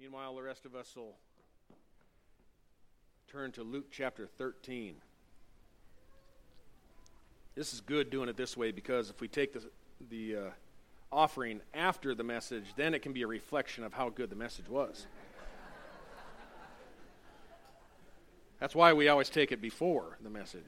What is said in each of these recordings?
Meanwhile, the rest of us will turn to Luke chapter 13. This is good doing it this way because if we take the, the uh, offering after the message, then it can be a reflection of how good the message was. That's why we always take it before the message.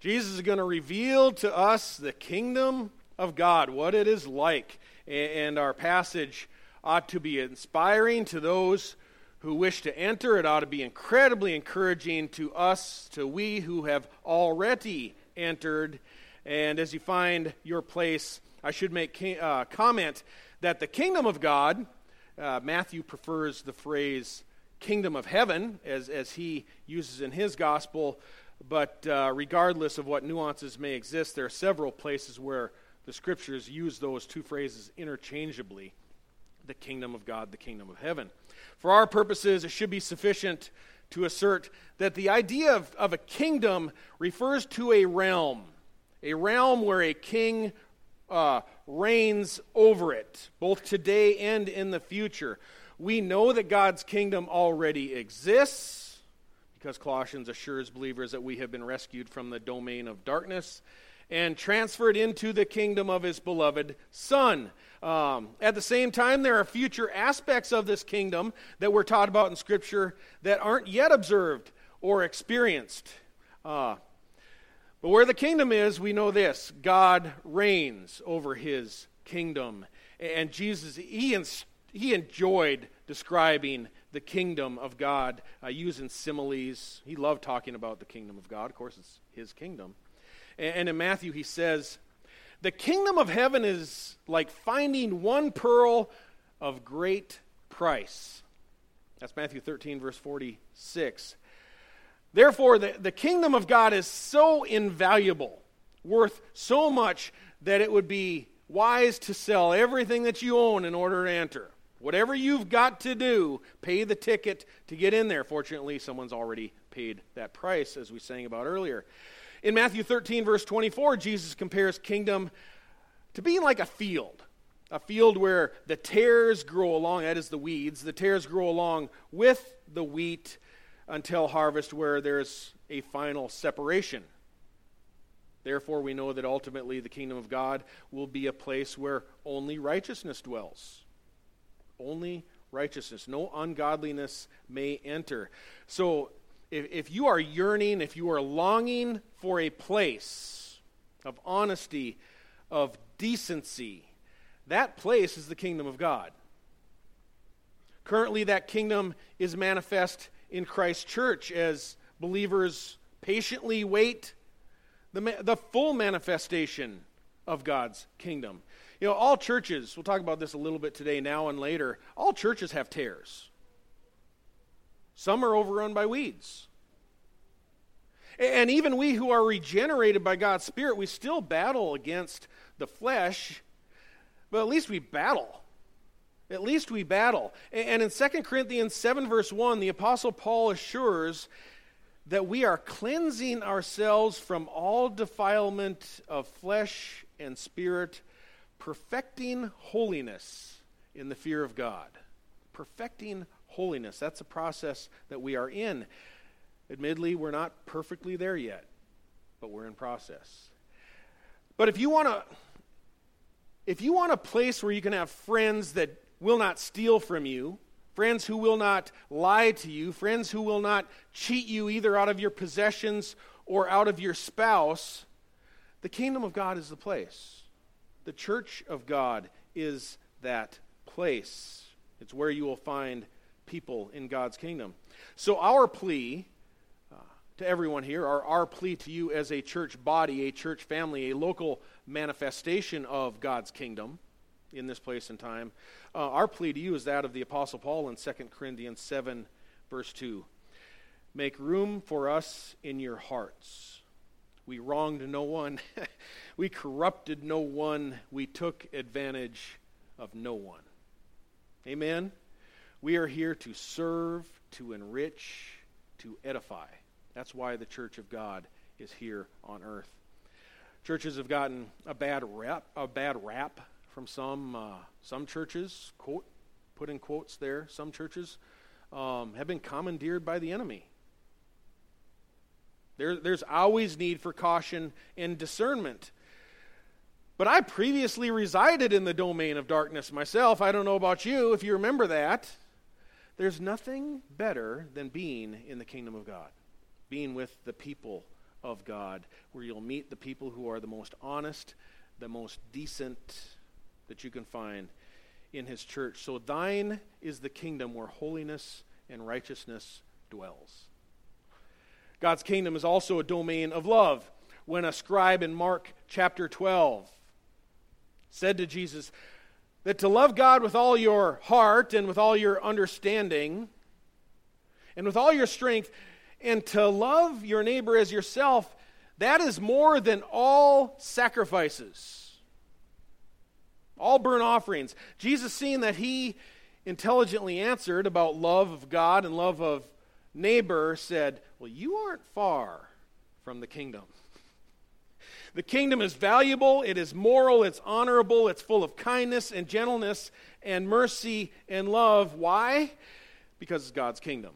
Jesus is going to reveal to us the kingdom of God, what it is like. And our passage ought to be inspiring to those who wish to enter. It ought to be incredibly encouraging to us, to we who have already entered. And as you find your place, I should make uh, comment that the kingdom of God, uh, Matthew prefers the phrase kingdom of heaven as, as he uses in his gospel. But uh, regardless of what nuances may exist, there are several places where the scriptures use those two phrases interchangeably the kingdom of God, the kingdom of heaven. For our purposes, it should be sufficient to assert that the idea of, of a kingdom refers to a realm, a realm where a king uh, reigns over it, both today and in the future. We know that God's kingdom already exists because Colossians assures believers that we have been rescued from the domain of darkness and transferred into the kingdom of his beloved Son. Um, at the same time, there are future aspects of this kingdom that we're taught about in Scripture that aren't yet observed or experienced. Uh, but where the kingdom is, we know this God reigns over his kingdom. And Jesus, he, he enjoyed describing the kingdom of God uh, using similes. He loved talking about the kingdom of God. Of course, it's his kingdom. And, in Matthew, he says, The kingdom of heaven is like finding one pearl of great price. That's Matthew 13, verse 46. Therefore, the, the kingdom of God is so invaluable, worth so much, that it would be wise to sell everything that you own in order to enter. Whatever you've got to do, pay the ticket to get in there. Fortunately, someone's already paid that price, as we sang about earlier. In Matthew 13, verse 24, Jesus compares kingdom to being like a field. A field where the tares grow along, that is the weeds, the tares grow along with the wheat until harvest, where there's a final separation. Therefore, we know that ultimately the kingdom of God will be a place where only righteousness dwells only righteousness. No ungodliness may enter. So, if, if you are yearning, if you are longing for a place of honesty, of decency, that place is the kingdom of God. Currently, that kingdom is manifest in Christ's church as believers patiently wait the, the full manifestation of God's kingdom. You know, all churches, we'll talk about this a little bit today, now and later, all churches have tares. Some are overrun by weeds. And even we who are regenerated by God's Spirit, we still battle against the flesh, but at least we battle. At least we battle. And in 2 Corinthians 7, verse 1, the Apostle Paul assures that we are cleansing ourselves from all defilement of flesh and spirit perfecting holiness in the fear of God. Perfecting holiness. That's a process that we are in. Admittedly, we're not perfectly there yet, but we're in process. But if you want to if you want a place where you can have friends that will not steal from you, friends who will not lie to you, friends who will not cheat you either out of your possessions or out of your spouse, the kingdom of God is the place. The church of God is that place. It's where you will find people in God's kingdom. So, our plea uh, to everyone here, our, our plea to you as a church body, a church family, a local manifestation of God's kingdom in this place and time, uh, our plea to you is that of the Apostle Paul in 2 Corinthians 7, verse 2. Make room for us in your hearts we wronged no one. we corrupted no one. We took advantage of no one. Amen? We are here to serve, to enrich, to edify. That's why the church of God is here on earth. Churches have gotten a bad rap, a bad rap from some, uh, some churches, quote, put in quotes there, some churches um, have been commandeered by the enemy. There, there's always need for caution and discernment. But I previously resided in the domain of darkness myself. I don't know about you, if you remember that. There's nothing better than being in the kingdom of God, being with the people of God, where you'll meet the people who are the most honest, the most decent that you can find in His church. So, thine is the kingdom where holiness and righteousness dwells. God's kingdom is also a domain of love. When a scribe in Mark chapter 12 said to Jesus that to love God with all your heart and with all your understanding and with all your strength, and to love your neighbor as yourself, that is more than all sacrifices, all burnt offerings. Jesus, seeing that he intelligently answered about love of God and love of neighbor, said, Well, you aren't far from the kingdom. The kingdom is valuable, it is moral, it's honorable, it's full of kindness and gentleness and mercy and love. Why? Because it's God's kingdom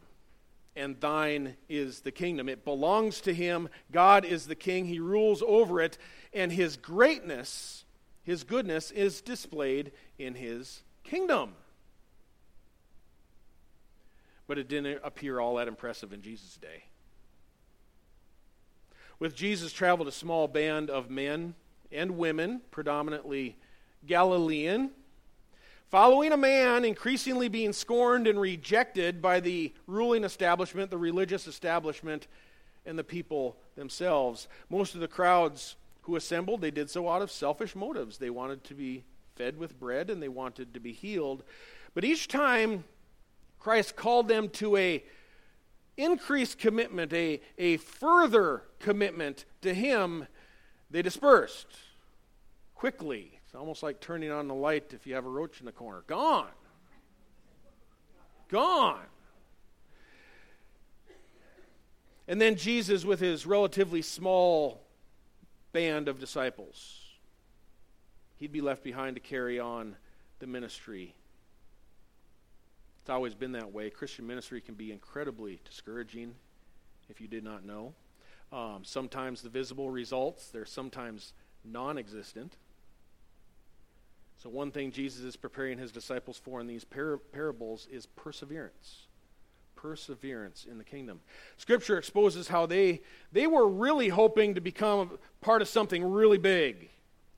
and thine is the kingdom. It belongs to him. God is the king. He rules over it, and his greatness, his goodness, is displayed in his kingdom. But it didn't appear all that impressive in Jesus' day. With Jesus traveled a small band of men and women, predominantly Galilean Following a man increasingly being scorned and rejected by the ruling establishment, the religious establishment, and the people themselves. Most of the crowds who assembled, they did so out of selfish motives. They wanted to be fed with bread and they wanted to be healed. But each time Christ called them to a increased commitment, a, a further commitment to him, they dispersed quickly it's almost like turning on the light if you have a roach in the corner. Gone. Gone. And then Jesus, with his relatively small band of disciples, he'd be left behind to carry on the ministry. It's always been that way. Christian ministry can be incredibly discouraging if you did not know. Um, sometimes the visible results, they're sometimes non existent. So, one thing Jesus is preparing his disciples for in these par- parables is perseverance. Perseverance in the kingdom. Scripture exposes how they, they were really hoping to become part of something really big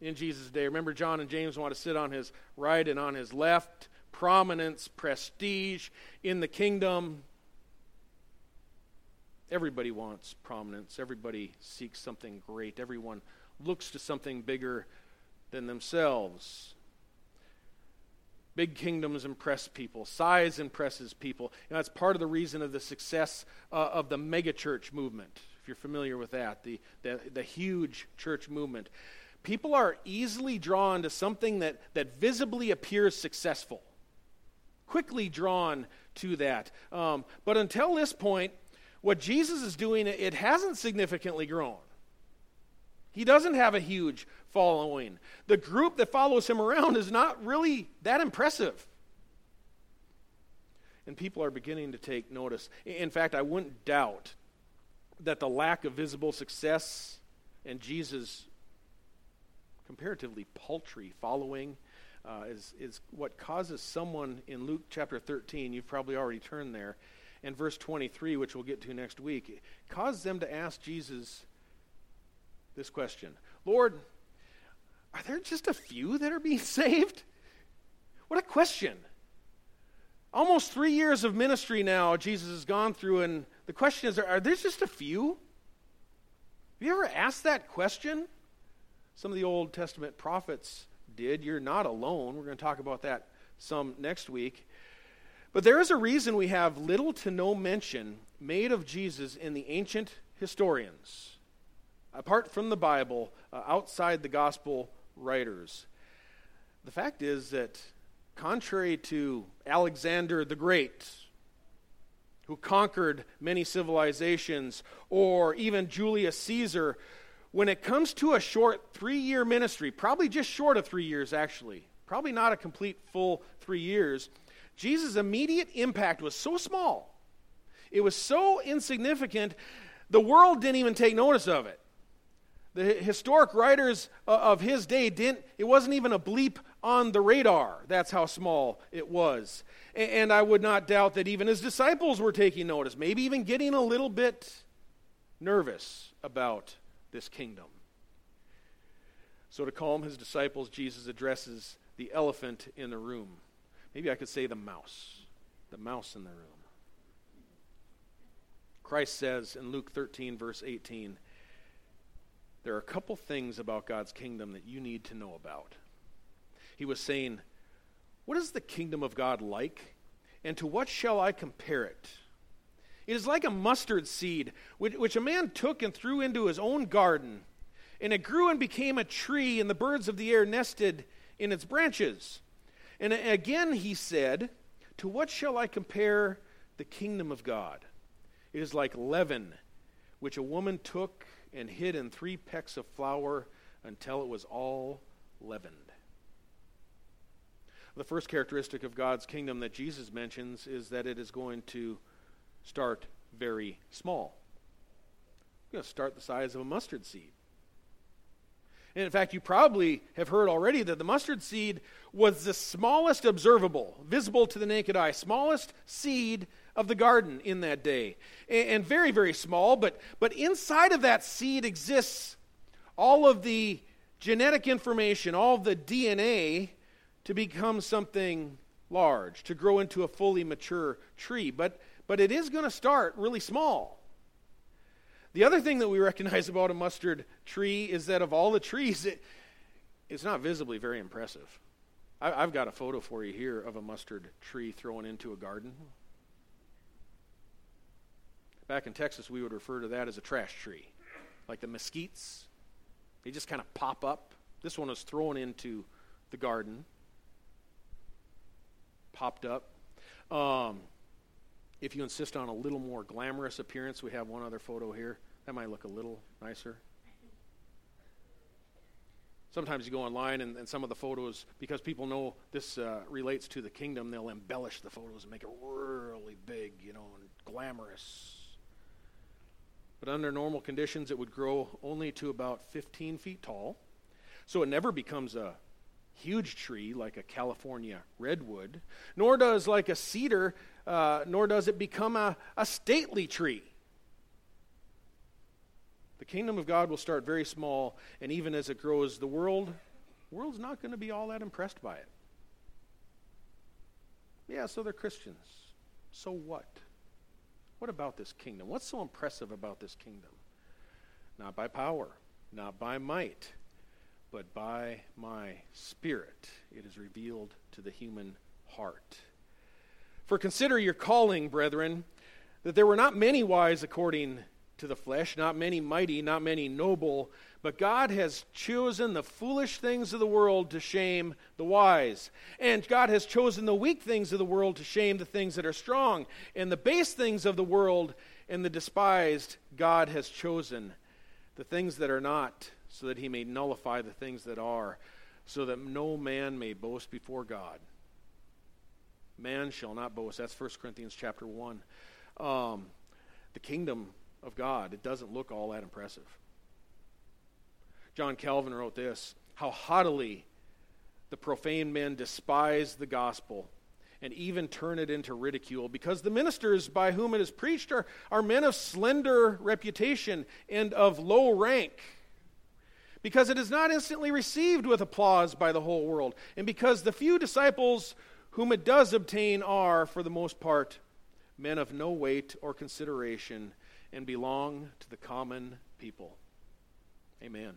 in Jesus' day. Remember, John and James want to sit on his right and on his left. Prominence, prestige in the kingdom. Everybody wants prominence. Everybody seeks something great. Everyone looks to something bigger than themselves. Big kingdoms impress people. Size impresses people. And that's part of the reason of the success uh, of the megachurch movement, if you're familiar with that, the, the, the huge church movement. People are easily drawn to something that, that visibly appears successful, quickly drawn to that. Um, but until this point, what Jesus is doing, it hasn't significantly grown. He doesn't have a huge following. The group that follows him around is not really that impressive. And people are beginning to take notice. In fact, I wouldn't doubt that the lack of visible success and Jesus' comparatively paltry following uh, is, is what causes someone in Luke chapter 13, you've probably already turned there, and verse 23, which we'll get to next week, causes them to ask Jesus this question Lord, are there just a few that are being saved? What a question. Almost three years of ministry now, Jesus has gone through, and the question is are there just a few? Have you ever asked that question? Some of the Old Testament prophets did. You're not alone. We're going to talk about that some next week. But there is a reason we have little to no mention made of Jesus in the ancient historians apart from the Bible, uh, outside the gospel writers. The fact is that, contrary to Alexander the Great, who conquered many civilizations, or even Julius Caesar, when it comes to a short three year ministry, probably just short of three years actually, probably not a complete full three years, Jesus' immediate impact was so small, it was so insignificant, the world didn't even take notice of it. The historic writers uh, of his day didn't, it wasn't even a bleep on the radar. That's how small it was. And I would not doubt that even his disciples were taking notice, maybe even getting a little bit nervous about this kingdom. So, to calm his disciples, Jesus addresses the elephant in the room. Maybe I could say the mouse. The mouse in the room. Christ says in Luke 13, verse 18, there are a couple things about God's kingdom that you need to know about. He was saying, What is the kingdom of God like? And to what shall I compare it? It is like a mustard seed, which, a man took and threw into his own garden, and it grew and became a tree, and the birds of the air nested in its branches. And again he said, To what shall I compare the kingdom of God? It is like leaven, which a woman took and hid in three pecks of flour until it was all leavened. The first characteristic of God's kingdom that Jesus mentions is that it is going to start very small. It's going to start the size of a mustard seed. And in fact, you probably have heard already that the mustard seed was the smallest observable, visible to the naked eye, smallest seed of the garden in that day. And very, very small, but, but inside of that seed exists all of the genetic information, all of the DNA to become something large, to grow into a fully mature tree. But, but it is going to start really small. The other thing that we recognize about a mustard tree is that of all the trees, it, it's not visibly very impressive. I, I've got a photo for you here of a mustard tree thrown into a garden. Back in Texas, we would refer to that as a trash tree. Like the mesquites, they just kind of pop up. This one was thrown into the garden popped up. Um, if you insist on a little more glamorous appearance, we have one other photo here. That might look a little nicer. Sometimes you go online and, and some of the photos, because people know this uh, relates to the kingdom, they'll embellish the photos and make it really big, you know, and glamorous. But under normal conditions, it would grow only to about 15 feet tall. So it never becomes a huge tree like a California redwood, nor does like a cedar, uh, nor does it become a, a stately tree. The kingdom of God will start very small, and even as it grows, the world, the world's not going to be all that impressed by it. Yeah, so they're Christians. So what? What about this kingdom? What's so impressive about this kingdom? Not by power, not by might, but by my Spirit it is revealed to the human heart. For consider your calling, brethren, that there were not many wise according to the flesh, not many mighty, not many noble, but God has chosen the foolish things of the world to shame the wise. And God has chosen the weak things of the world to shame the things that are strong. And the base things of the world and the despised, God has chosen the things that are not so that he may nullify the things that are, so that no man may boast before God. Man shall not boast. That's 1 Corinthians chapter 1. Um, the kingdom of God, it doesn't look all that impressive. John Calvin wrote this How haughtily the profane men despise the gospel and even turn it into ridicule, because the ministers by whom it is preached are, are men of slender reputation and of low rank because it is not instantly received with applause by the whole world, and because the few disciples whom it does obtain are, for the most part, men of no weight or consideration and belong to the common people. Amen.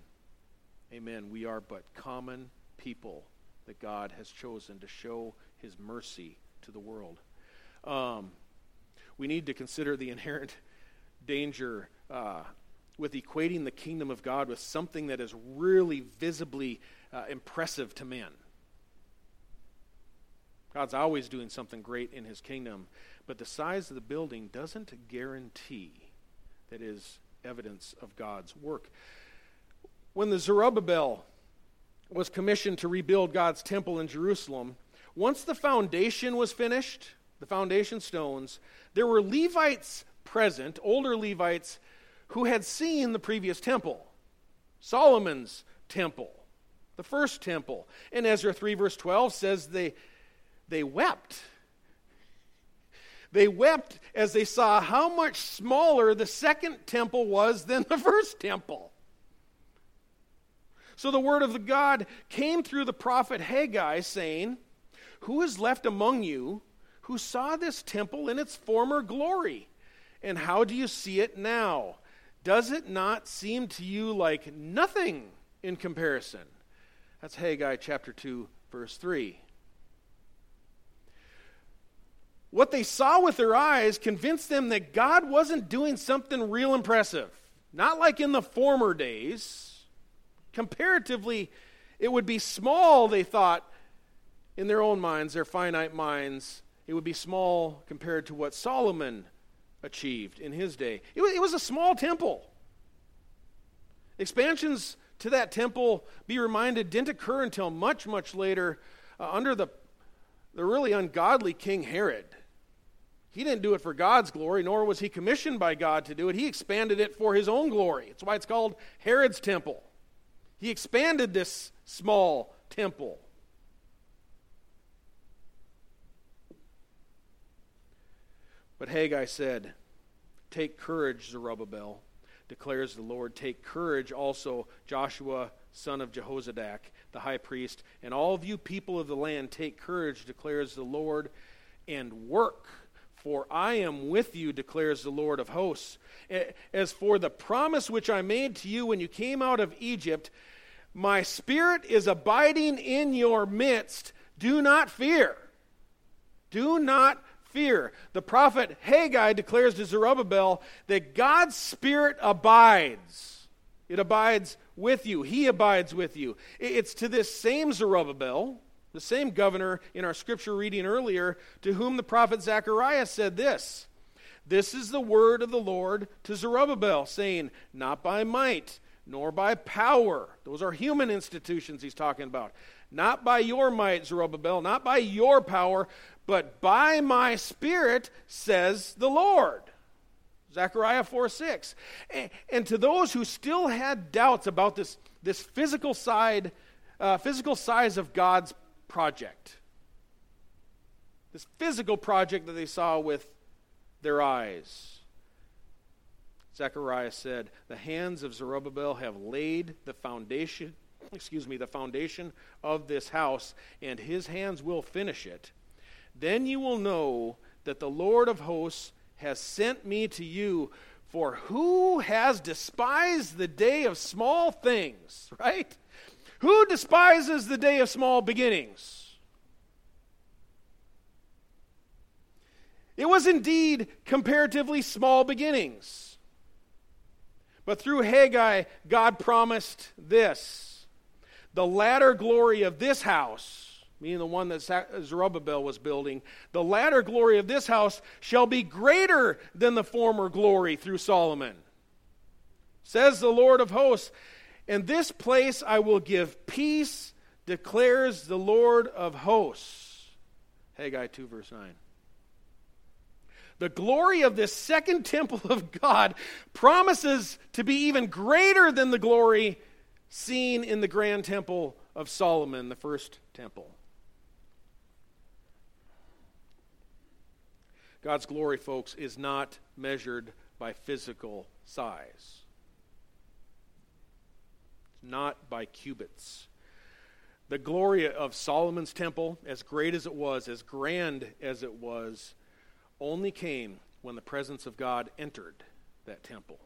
Amen. We are but common people that God has chosen to show his mercy to the world. Um, we need to consider the inherent danger uh, with equating the kingdom of God with something that is really visibly uh, impressive to men. God's always doing something great in his kingdom, but the size of the building doesn't guarantee that is evidence of God's work. When the Zerubbabel was commissioned to rebuild God's temple in Jerusalem, once the foundation was finished, the foundation stones, there were Levites present, older Levites, who had seen the previous temple, Solomon's temple, the first temple. And Ezra 3, verse 12 says they, they wept. They wept as they saw how much smaller the second temple was than the first temple. So the word of the God came through the prophet Haggai, saying, Who is left among you who saw this temple in its former glory? And how do you see it now? Does it not seem to you like nothing in comparison? That's Haggai chapter 2, verse 3. What they saw with their eyes convinced them that God wasn't doing something real impressive. Not like in the former days Comparatively, it would be small, they thought, in their own minds, their finite minds. It would be small compared to what Solomon achieved in his day. It was, it was a small temple. Expansions to that temple, be reminded, didn't occur until much, much later uh, under the, the really ungodly King Herod. He didn't do it for God's glory, nor was he commissioned by God to do it. He expanded it for his own glory. That's why it's called Herod's temple. He expanded this small temple. But Haggai said, Take courage, Zerubbabel, declares the Lord. Take courage also, Joshua, son of Jehozadak, the high priest, and all of you people of the land, take courage, declares the Lord, and work. For I am with you, declares the Lord of hosts. As for the promise which I made to you when you came out of Egypt, my spirit is abiding in your midst. Do not fear. Do not fear. The prophet Haggai declares to Zerubbabel that God's spirit abides. It abides with you. He abides with you. It's to this same Zerubbabel, the same governor in our scripture reading earlier, to whom the prophet Zechariah said this This is the word of the Lord to Zerubbabel, saying, Not by might nor by power. Those are human institutions he's talking about. Not by your might, Zerubbabel, not by your power, but by my spirit, says the Lord. Zechariah 4 6. And, to those who still had doubts about this, this physical side, uh, physical size of God's project, this physical project that they saw with their eyes, Zechariah said, The hands of Zerubbabel have laid the foundation, excuse me, the foundation of this house, and his hands will finish it. Then you will know that the Lord of hosts has sent me to you. For who has despised the day of small things, right? Who despises the day of small beginnings? It was indeed comparatively small beginnings. But through Haggai, God promised this the latter glory of this house, meaning the one that Zerubbabel was building, the latter glory of this house shall be greater than the former glory through Solomon. Says the Lord of hosts, In this place I will give peace, declares the Lord of hosts. Haggai 2, verse 9 the glory of this second temple of God promises to be even greater than the glory seen in the grand temple of Solomon, the first temple. God's glory, folks, is not measured by physical size, It's not by cubits. The glory of Solomon's temple, as great as it was, as grand as it was, only came when the presence of God entered that temple.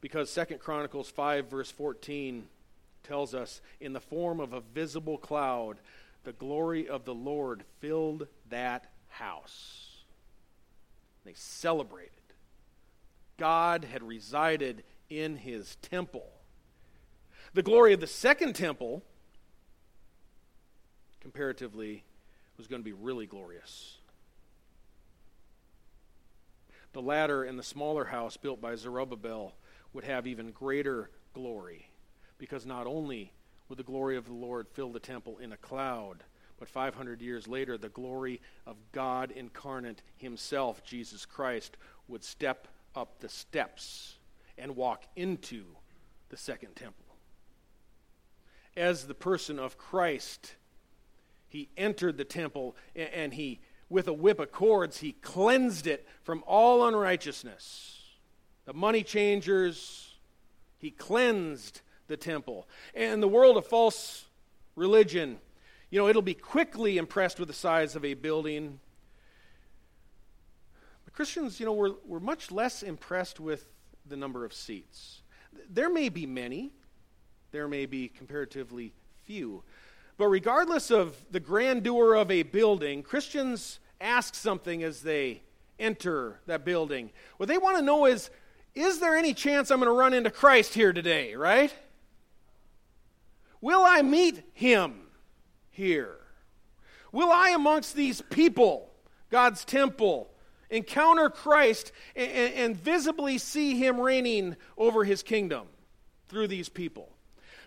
Because Second Chronicles 5, verse 14 tells us, in the form of a visible cloud, the glory of the Lord filled that house. They celebrated. God had resided in his temple. The glory of the second temple, comparatively, was going to be really glorious. The latter and the smaller house built by Zerubbabel would have even greater glory. because not only would the glory of the Lord fill the temple in a cloud, but 500 years later, the glory of God incarnate Himself, Jesus Christ, would step up the steps and walk into the second temple. As the person of Christ, He entered the temple and He, with a whip of cords, He cleansed it from all unrighteousness. The money changers, He cleansed the temple. And the world of false religion you know, it'll be quickly impressed with the size of a building. But Christians, you know, we're, we're much less impressed with the number of seats. There may be many, there may be comparatively few. But regardless of the grandeur of a building, Christians ask something as they enter that building. What they want to know is is there any chance I'm going to run into Christ here today, right? Will I meet him? Here? Will I, amongst these people, God's temple, encounter Christ and, and, visibly see him reigning over his kingdom through these people?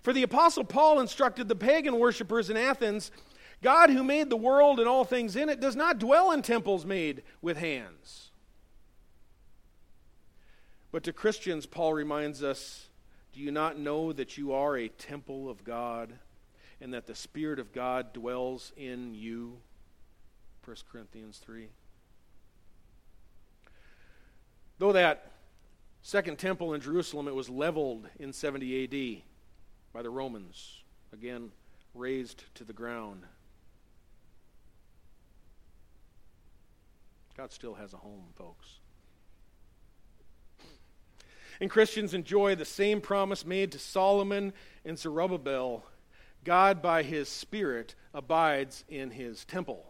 For the Apostle Paul instructed the pagan worshippers in Athens God, who made the world and all things in it, does not dwell in temples made with hands. But to Christians, Paul reminds us Do you not know that you are a temple of God? And that the Spirit of God dwells in you. 1 Corinthians 3. Though that second temple in Jerusalem, it was leveled in 70 AD by the Romans, again razed to the ground. God still has a home, folks. And Christians enjoy the same promise made to Solomon and Zerubbabel God, by his Spirit, abides in his temple.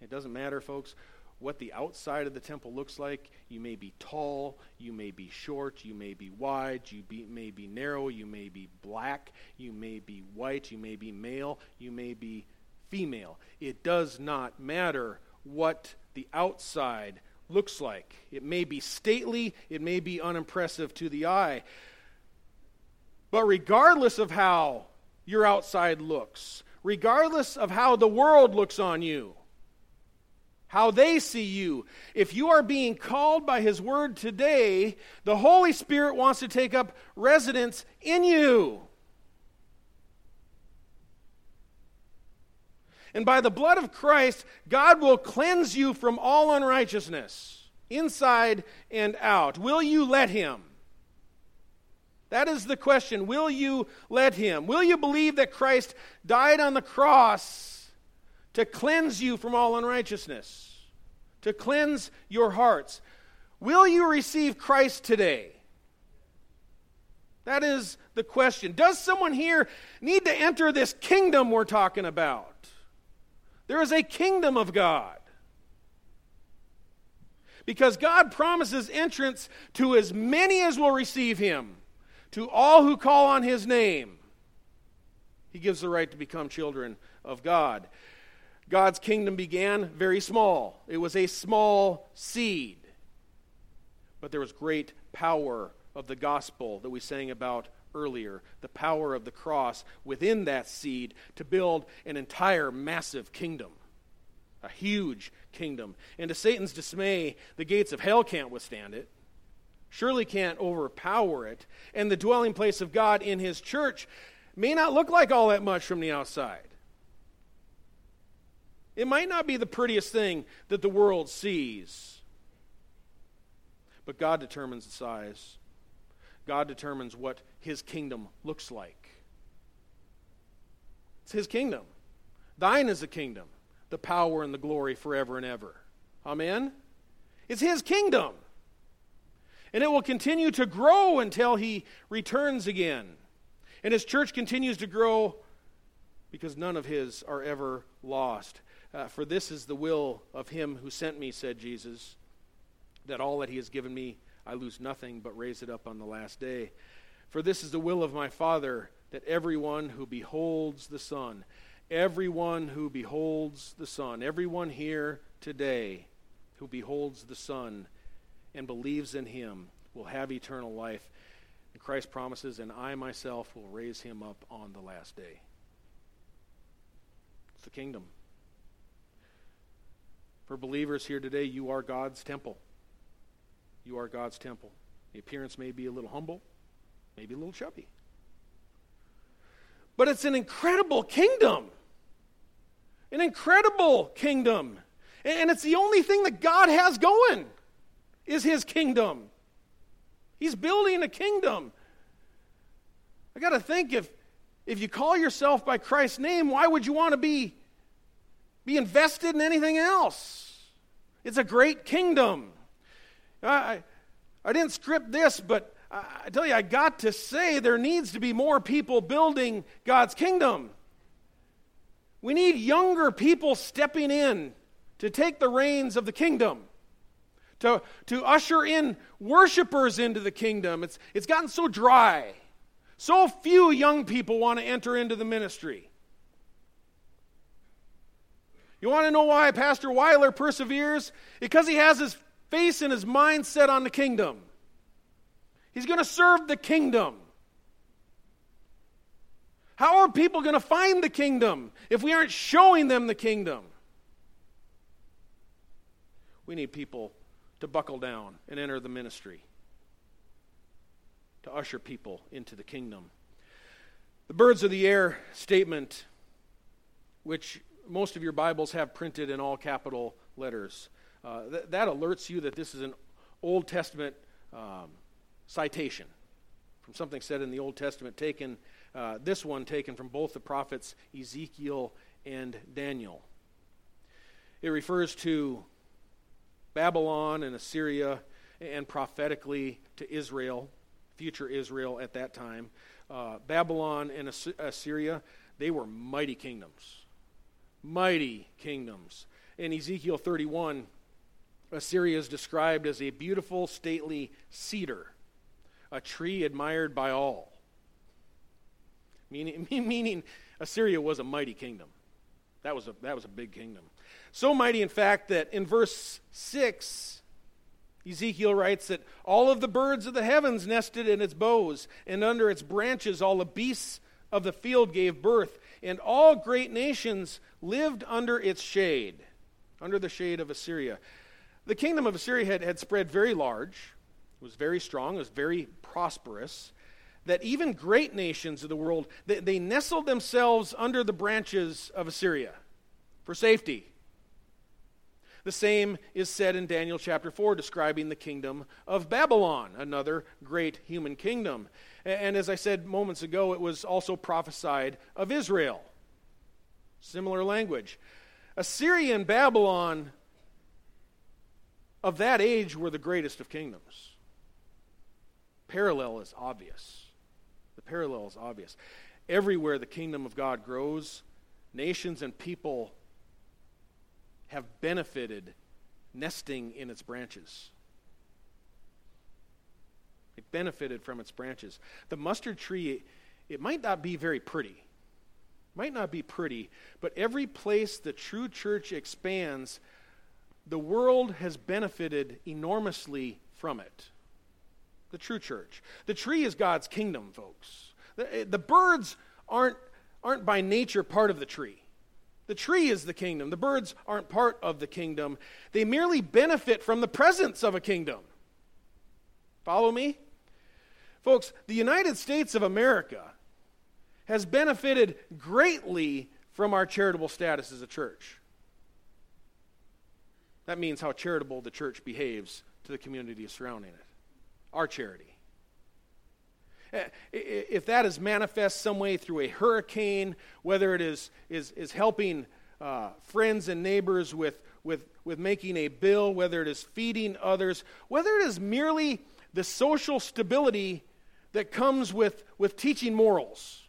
It doesn't matter, folks, what the outside of the temple looks like. You may be tall, you may be short, you may be wide, you be, may be narrow, you may be black, you may be white, you may be male, you may be female. It does not matter what the outside looks like. It may be stately, it may be unimpressive to the eye. But regardless of how your outside looks, regardless of how the world looks on you, how they see you, if you are being called by His Word today, the Holy Spirit wants to take up residence in you. And by the blood of Christ, God will cleanse you from all unrighteousness, inside and out. Will you let Him? That is the question. Will you let him? Will you believe that Christ died on the cross to cleanse you from all unrighteousness, to cleanse your hearts? Will you receive Christ today? That is the question. Does someone here need to enter this kingdom we're talking about? There is a kingdom of God. Because God promises entrance to as many as will receive him to all who call on his name, he gives the right to become children of God. God's kingdom began very small, it was a small seed. But there was great power of the gospel that we sang about earlier the power of the cross within that seed to build an entire massive kingdom. A huge kingdom. And to Satan's dismay, the gates of hell can't withstand it surely can't overpower it. And the dwelling place of God in his church may not look like all that much from the outside. It might not be the prettiest thing that the world sees. But God determines the size. God determines what his kingdom looks like. It's his kingdom. Thine is the kingdom, the power and the glory forever and ever. Amen? It's his kingdom. And it will continue to grow until he returns again. And his church continues to grow because none of his are ever lost. Uh, for this is the will of him who sent me, said Jesus, that all that he has given me I lose nothing but raise it up on the last day. For this is the will of my Father, that everyone who beholds the Son, everyone who beholds the Son, everyone here today who beholds the Son, and believes in him will have eternal life. And Christ promises, and I myself will raise him up on the last day. It's the kingdom. For believers here today, you are God's temple. You are God's temple. The appearance may be a little humble, maybe a little chubby. But it's an incredible kingdom. An incredible kingdom. And it's the only thing that God has going is his kingdom. He's building a kingdom. I got to think if if you call yourself by Christ's name, why would you want to be be invested in anything else? It's a great kingdom. I I didn't script this, but I tell you, I got to say there needs to be more people building God's kingdom. We need younger people stepping in to take the reins of the kingdom, to, to usher in worshipers into the kingdom. It's, it's gotten so dry. So few young people want to enter into the ministry. You want to know why Pastor Weiler perseveres? Because he has his face and his mind set on the kingdom. He's going to serve the kingdom. How are people going to find the kingdom if we aren't showing them the kingdom? We need people to buckle down and enter the ministry, to usher people into the kingdom. The birds of the air statement, which most of your Bibles have printed in all capital letters, uh, th- that alerts you that this is an Old Testament um, citation from something said in the Old Testament, taken, uh, this one taken from both the prophets Ezekiel and Daniel. It refers to Babylon and Assyria and prophetically to Israel, future Israel at that time. Uh, Babylon and Assyria, they were mighty kingdoms. Mighty kingdoms. In Ezekiel 31, Assyria is described as a beautiful, stately cedar a tree admired by all. Meaning, meaning Assyria was a mighty kingdom. That was a, that was a big kingdom. So mighty, in fact, that in verse 6, Ezekiel writes that all of the birds of the heavens nested in its boughs, and under its branches all the beasts of the field gave birth, and all great nations lived under its shade, under the shade of Assyria. The kingdom of Assyria had, had spread very large, was very strong, was very prosperous, that even great nations of the world, they, they nestled themselves under the branches of Assyria for safety. The same is said in Daniel chapter 4, describing the kingdom of Babylon, another great human kingdom. And as I said moments ago, it was also prophesied of Israel. Similar language. Assyria and Babylon of that age were the greatest of kingdoms parallel is obvious. The parallel is obvious. Everywhere the kingdom of God grows, nations and people have benefited nesting in its branches. It benefited from its branches. The mustard tree, it might not be very pretty. Might not be pretty, but every place the true church expands, the world has benefited enormously from it the true church. The tree is God's kingdom, folks. The, eh, the birds aren't, aren't by nature part of the tree. The tree is the kingdom. The birds aren't part of the kingdom. They merely benefit from the presence of a kingdom. Follow me? Folks, the United States of America has benefited greatly from our charitable status as a church. That means how charitable the church behaves to the community surrounding it our charity. Eh, if that is manifest some way through a hurricane, whether it is, is, is helping uh, friends and neighbors with, with, with making a bill, whether it is feeding others, whether it is merely the social stability that comes with, with teaching morals,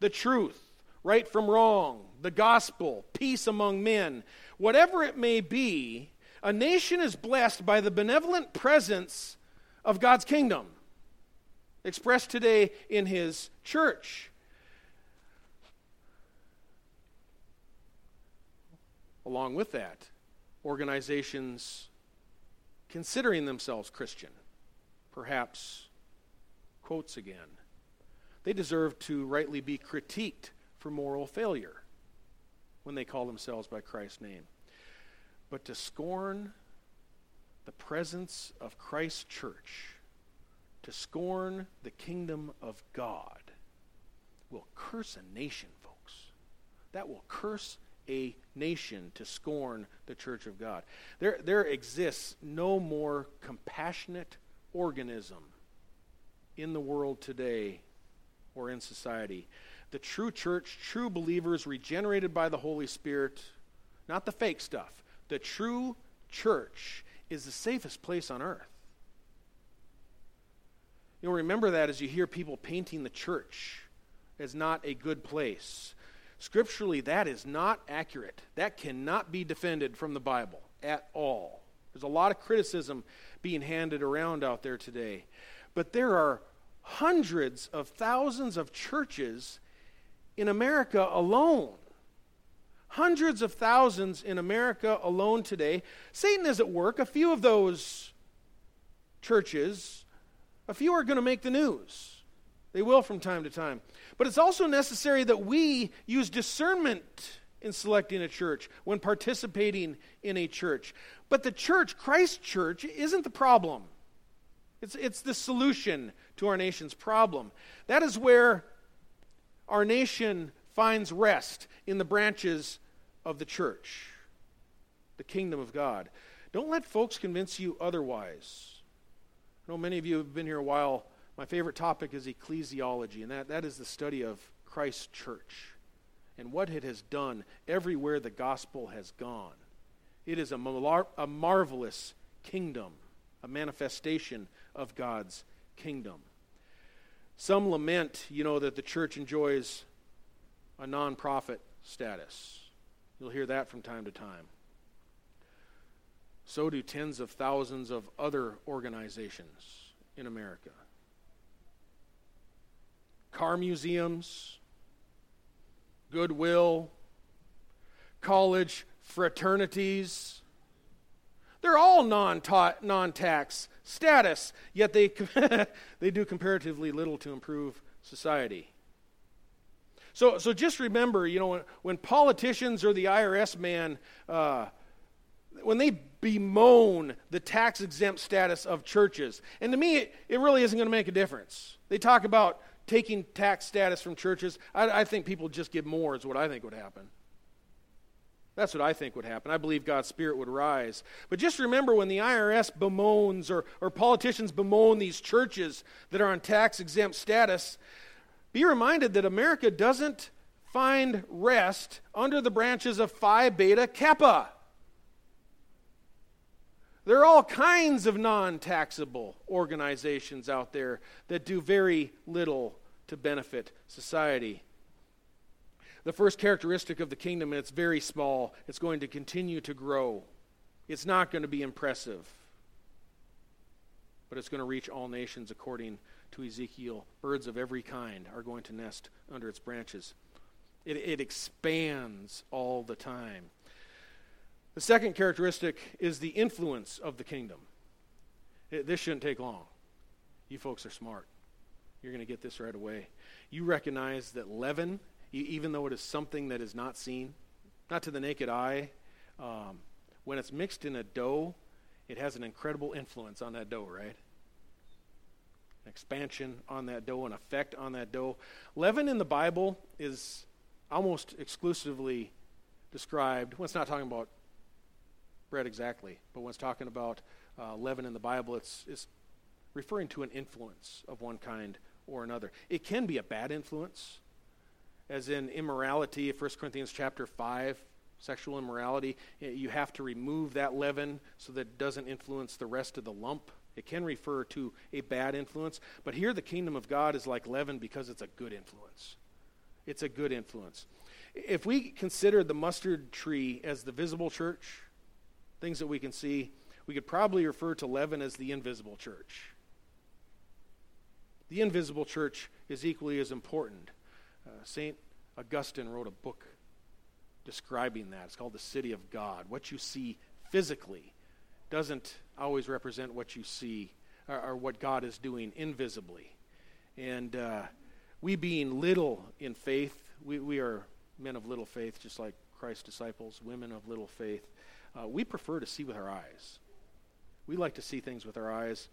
the truth, right from wrong, the gospel, peace among men, whatever it may be, a nation is blessed by the benevolent presence of God's kingdom, expressed today in His church. Along with that, organizations considering themselves Christian, perhaps quotes again. They deserve to rightly be critiqued for moral failure when they call themselves by Christ's name. But to scorn the presence of Christ's church, to scorn the kingdom of God, will curse a nation, folks. That will curse a nation to scorn the church of God. There, there exists no more compassionate organism in the world today or in society. The true church, true believers regenerated by the Holy Spirit, not the fake stuff. The true church is the safest place on earth. You'll remember that as you hear people painting the church as not a good place. Scripturally, that is not accurate. That cannot be defended from the Bible at all. There's a lot of criticism being handed around out there today. But there are hundreds of thousands of churches in America alone. Hundreds of thousands in America alone today. Satan is at work. A few of those churches, a few are going to make the news. They will from time to time. But it's also necessary that we use discernment in selecting a church when participating in a church. But the church, Christ Church, isn't the problem. It's, it's the solution to our nation's problem. That is where our nation finds rest in the branches of the church, the kingdom of God. Don't let folks convince you otherwise. I know many of you have been here a while my favorite topic is ecclesiology, and that, that is the study of Christ's church and what it has done everywhere the gospel has gone. It is a, mar- a marvelous kingdom, a manifestation of God's kingdom. Some lament, you know, that the church enjoys a nonprofit status. You'll hear that from time to time. So do tens of thousands of other organizations in America car museums, goodwill, college fraternities. They're all non tax non-tax status, yet they, they do comparatively little to improve society. So, so just remember, you know, when, when politicians or the IRS man, uh, when they bemoan the tax exempt status of churches, and to me, it, it really isn't going to make a difference. They talk about taking tax status from churches. I, I think people just give more, is what I think would happen. That's what I think would happen. I believe God's Spirit would rise. But just remember when the IRS bemoans or, or politicians bemoan these churches that are on tax exempt status, be reminded that America doesn't find rest under the branches of Phi Beta Kappa. There are all kinds of non taxable organizations out there that do very little to benefit society. The first characteristic of the kingdom, and it's very small, it's going to continue to grow. It's not going to be impressive, but it's going to reach all nations according to Ezekiel. Birds of every kind are going to nest under its branches. It, it expands all the time. The second characteristic is the influence of the kingdom. It, this shouldn't take long. You folks are smart. You're going to get this right away. You recognize that leaven, even though it is something that is not seen, not to the naked eye, um, when it's mixed in a dough, it has an incredible influence on that dough, right? An expansion on that dough, an effect on that dough. Leaven in the Bible is almost exclusively described, well, it's not talking about bread exactly, but when it's talking about uh, leaven in the Bible, it's, it's referring to an influence of one kind or another. It can be a bad influence, as in immorality, 1 Corinthians chapter 5, sexual immorality. You have to remove that leaven so that it doesn't influence the rest of the lump. It can refer to a bad influence, but here the kingdom of God is like leaven because it's a good influence. It's a good influence. If we consider the mustard tree as the visible church, things that we can see, we could probably refer to leaven as the invisible church. The invisible church is equally as important. Uh, St. Augustine wrote a book describing that. It's called The City of God. What you see physically doesn't always represent what you see or, or what God is doing invisibly. And uh, we being little in faith, we, we are men of little faith, just like Christ's disciples, women of little faith. Uh, we prefer to see with our eyes. We like to see things with our eyes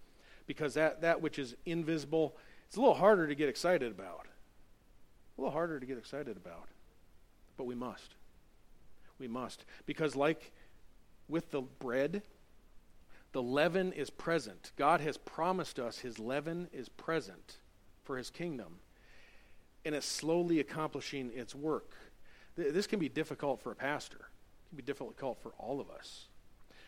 because that, that which is invisible, it's a little harder to get excited about. A little harder to get excited about. But we must. We must. Because, like with the bread, the leaven is present. God has promised us his leaven is present for his kingdom, and it's slowly accomplishing its work. This can be difficult for a pastor, be difficult for all of us.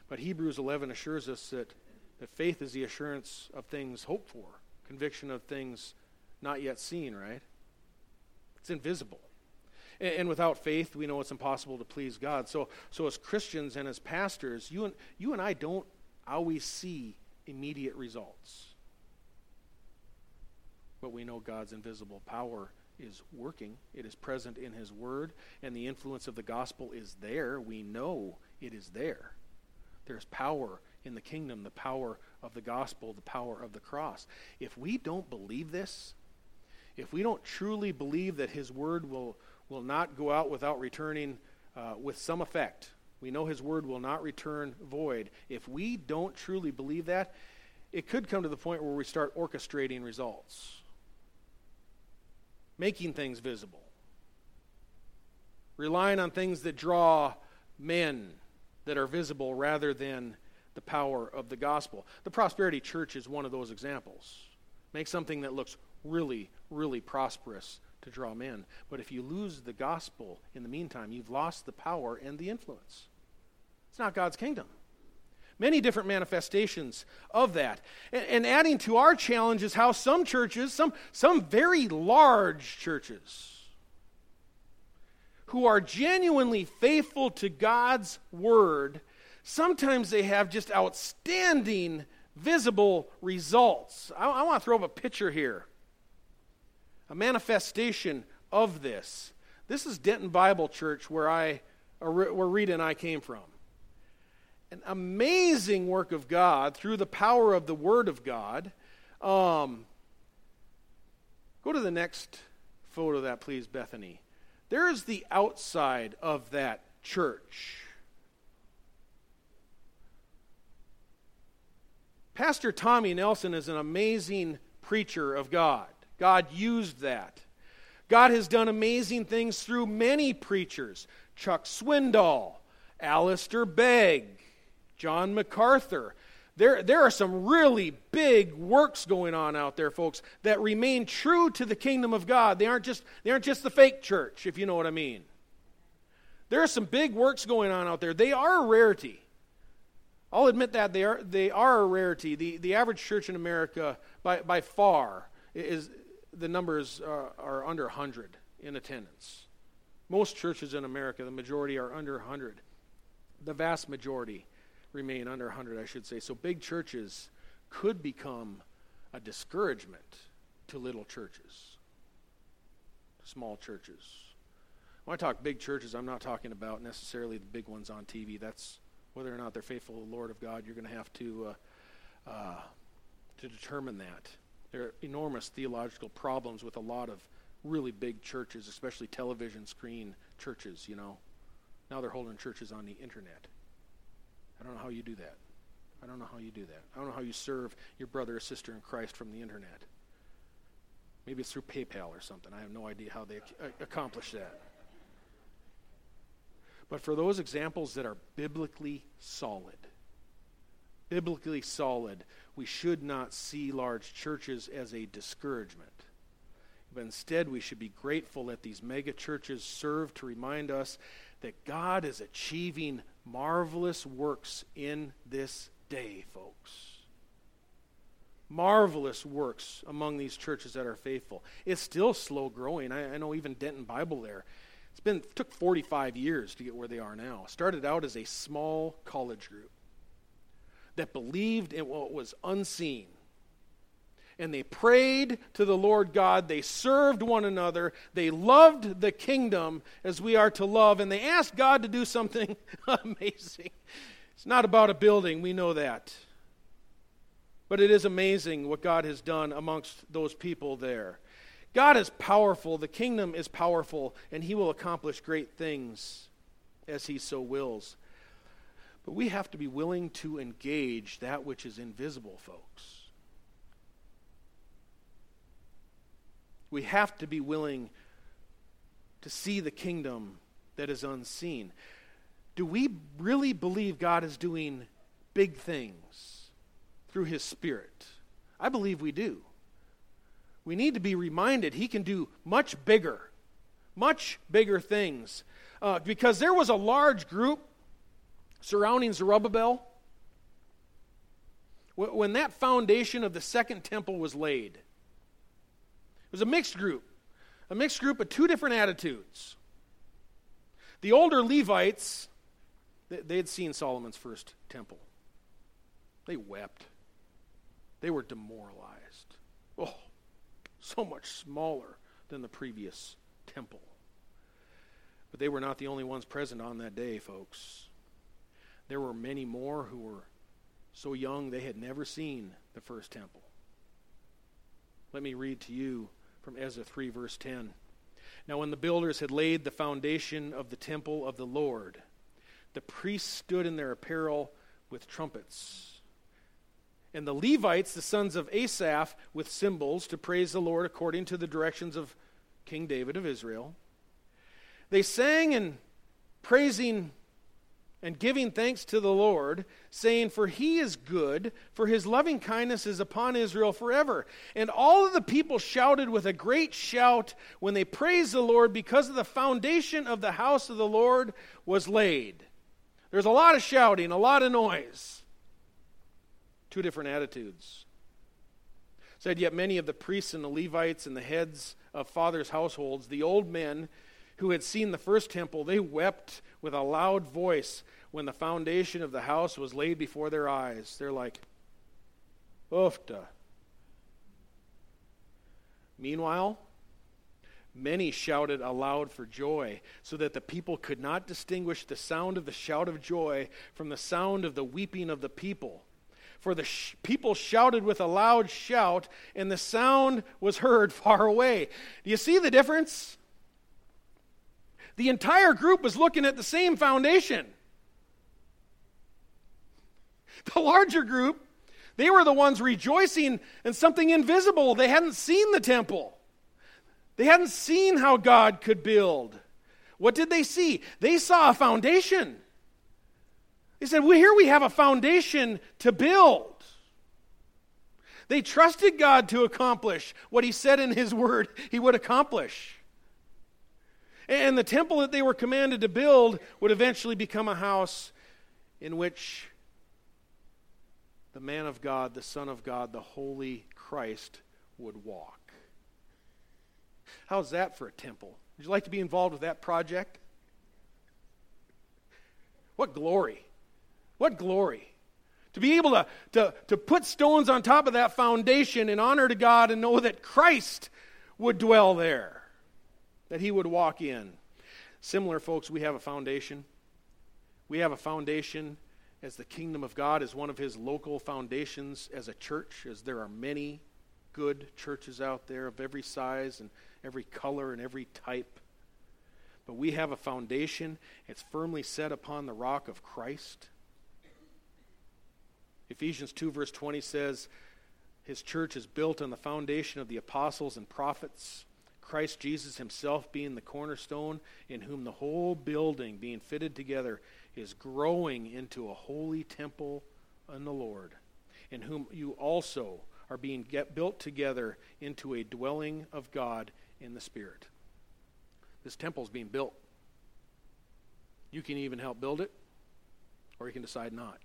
But Hebrews 11 assures us that, that faith is the assurance of things hoped for, conviction of things not yet seen, right? It's invisible. And, and without faith, we know it's impossible to please God. So, so as Christians and as pastors, you and, you and I don't always see immediate results. But we know God's invisible power is working. It is present in His Word, and the influence of the gospel is there. We know it is there. There's power in the kingdom, the power of the gospel, the power of the cross. If we don't believe this, if we don't truly believe that His Word will, will not go out without returning uh, with some effect, we know His Word will not return void. If we don't truly believe that, it could come to the point where we start orchestrating results, making things visible, relying on things that draw men that are visible rather than the power of the gospel. The prosperity church is one of those examples. Make something that looks really, really prosperous to draw men. But if you lose the gospel in the meantime, you've lost the power and the influence. It's not God's kingdom. Many different manifestations of that. And, and adding to our challenge is how some churches, some, some very large churches, who are genuinely faithful to God's word, sometimes they have just outstanding visible results. I, I want to throw up a picture here, a manifestation of this. This is Denton Bible Church, where I, where Rita and I came from. An amazing work of God through the power of the Word of God. Um, go to the next photo that, please, Bethany. There is the outside of that church. Pastor Tommy Nelson is an amazing preacher of God. God used that. God has done amazing things through many preachers Chuck Swindoll, Alistair Begg, John MacArthur, there, there are some really big works going on out there, folks, that remain true to the kingdom of God. They aren't just, they aren't just the fake church, if you know what I mean. There are some big works going on out there. They are a rarity. I'll admit that they are, they are a rarity. The, the average church in America, by, by far, is the numbers are, are under 100 in attendance. Most churches in America, the majority are under 100. The vast majority remain under 100, I should say. So big churches could become a discouragement to little churches, small churches. When I talk big churches, I'm not talking about necessarily the big ones on TV. That's whether or not they're faithful to the Lord of God. You're going to have to uh, uh, to determine that. There are enormous theological problems with a lot of really big churches, especially television screen churches. You know, now they're holding churches on the internet. I don't know how you do that. I don't know how you do that. I don't know how you serve your brother or sister in Christ from the internet. Maybe it's through PayPal or something. I have no idea how they ac- uh, accomplish that. But for those examples that are biblically solid, biblically solid, we should not see large churches as a discouragement. But instead, we should be grateful that these mega churches serve to remind us that God is achieving marvelous works in this day, folks. Marvelous works among these churches that are faithful. It's still slow growing. I, I know even Denton Bible there. It's been took 45 years to get where they are now. Started out as a small college group that believed in what was unseen and they prayed to the Lord God. They served one another. They loved the kingdom as we are to love, and they asked God to do something amazing. It's not about a building, we know that. But it is amazing what God has done amongst those people there. God is powerful, the kingdom is powerful, and he will accomplish great things as he so wills. But we have to be willing to engage that which is invisible, folks. We have to be willing to see the kingdom that is unseen. Do we really believe God is doing big things through His Spirit? I believe we do. We need to be reminded He can do much bigger, much bigger things. Uh, because there was a large group surrounding Zerubbabel. When that foundation of the second temple was laid, it was a mixed group, a mixed group of two different attitudes. The older Levites, they had seen Solomon's first temple. They wept. They were demoralized. Oh, so much smaller than the previous temple. But they were not the only ones present on that day, folks. There were many more who were so young they had never seen the first temple. Let me read to you from Ezra 3, verse 10. Now, when the builders had laid the foundation of the temple of the Lord, the priests stood in their apparel with trumpets. And the Levites, the sons of Asaph, with cymbals to praise the Lord according to the directions of King David of Israel. They sang and praising and giving thanks to the Lord, saying, For he is good, for his loving kindness is upon Israel forever. And all of the people shouted with a great shout when they praised the Lord because of the foundation of the house of the Lord was laid. There's a lot of shouting, a lot of noise. Two different attitudes. Said, Yet many of the priests and the Levites and the heads of fathers' households, the old men, who had seen the first temple, they wept with a loud voice when the foundation of the house was laid before their eyes. They're like, Oofta. Meanwhile, many shouted aloud for joy, so that the people could not distinguish the sound of the shout of joy from the sound of the weeping of the people. For the sh- people shouted with a loud shout, and the sound was heard far away. Do you see the difference? The entire group was looking at the same foundation. The larger group, they were the ones rejoicing in something invisible. They hadn't seen the temple, they hadn't seen how God could build. What did they see? They saw a foundation. They said, well, Here we have a foundation to build. They trusted God to accomplish what He said in His Word He would accomplish. And the temple that they were commanded to build would eventually become a house in which the man of God, the Son of God, the Holy Christ would walk. How's that for a temple? Would you like to be involved with that project? What glory! What glory! To be able to, to, to put stones on top of that foundation in honor to God and know that Christ would dwell there that he would walk in. Similar, folks, we have a foundation. We have a foundation as the kingdom of God is one of his local foundations as a church, as there are many good churches out there of every size and every color and every type. But we have a foundation, it's firmly set upon the rock of Christ. Ephesians 2, verse 20 says, His church is built on the foundation of the apostles and prophets Christ Jesus himself being the cornerstone, in whom the whole building being fitted together is growing into a holy temple in the Lord, in whom you also are being built together into a dwelling of God in the Spirit. This temple is being built. You can even help build it, or you can decide not.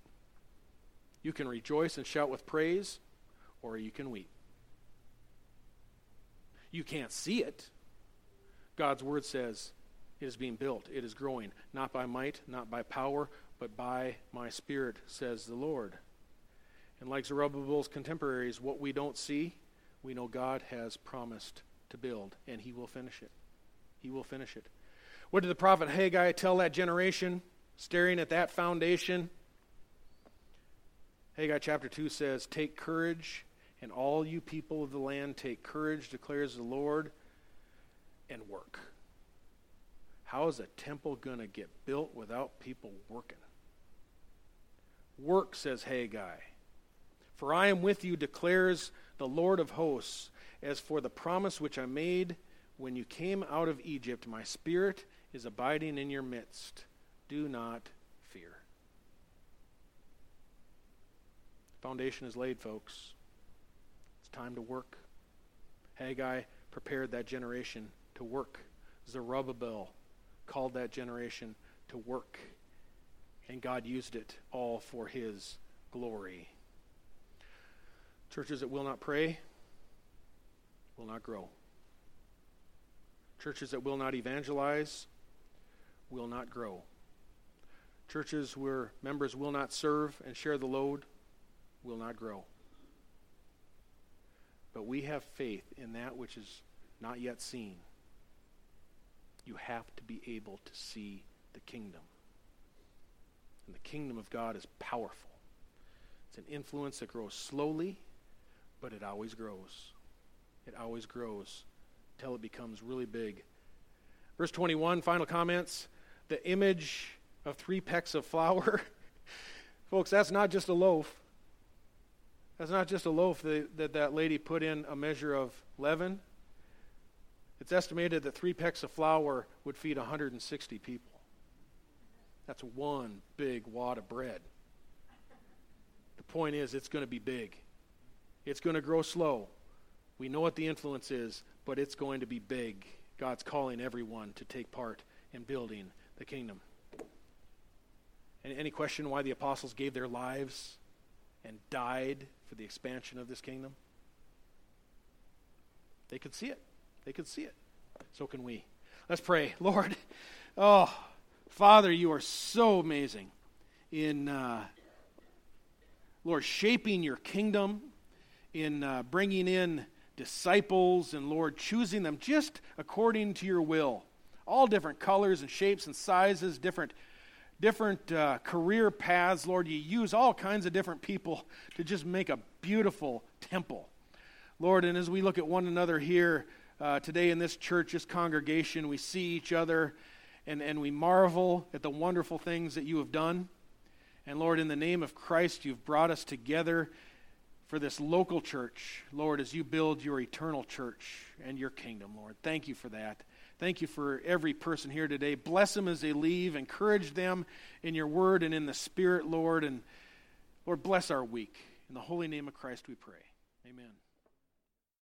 You can rejoice and shout with praise, or you can weep. You can't see it. God's word says it is being built, it is growing, not by might, not by power, but by my spirit, says the Lord. And like Zerubbabel's contemporaries, what we don't see, we know God has promised to build, and he will finish it. He will finish it. What did the prophet Haggai tell that generation, staring at that foundation? Haggai chapter 2 says, Take courage, and all you people of the land, take courage, declares the Lord, and work. How is a temple going to get built without people working? Work, says Haggai. For I am with you, declares the Lord of hosts. As for the promise which I made when you came out of Egypt, my spirit is abiding in your midst. Do not fear. Foundation is laid, folks. Time to work. Haggai prepared that generation to work. Zerubbabel called that generation to work. And God used it all for his glory. Churches that will not pray will not grow. Churches that will not evangelize will not grow. Churches where members will not serve and share the load will not grow. But we have faith in that which is not yet seen. You have to be able to see the kingdom. And the kingdom of God is powerful. It's an influence that grows slowly, but it always grows. It always grows until it becomes really big. Verse 21, final comments. The image of three pecks of flour. Folks, that's not just a loaf. That's not just a loaf that, that that lady put in a measure of leaven. It's estimated that three pecks of flour would feed 160 people. That's one big wad of bread. The point is, it's going to be big. It's going to grow slow. We know what the influence is, but it's going to be big. God's calling everyone to take part in building the kingdom. Any question why the apostles gave their lives and died for the expansion of this kingdom? They could see it. They could see it. So can we. Let's pray. Lord, oh, Father, you are so amazing in, uh, Lord, shaping your kingdom, in uh, bringing in disciples, and, Lord, choosing them just according to your will. All different colors and shapes and sizes, different different uh, career paths. Lord, you use all kinds of different people to just make a beautiful temple. Lord, and as we look at one another here uh, today in this church, this congregation, we see each other and, and we marvel at the wonderful things that you have done. And Lord, in the name of Christ, you've brought us together for this local church, Lord, as you build your eternal church and your kingdom, Lord. Thank you for that. Thank you for every person here today. Bless them as they leave. Encourage them in your word and in the Spirit, Lord. And Lord, bless our week. In the holy name of Christ we pray. Amen.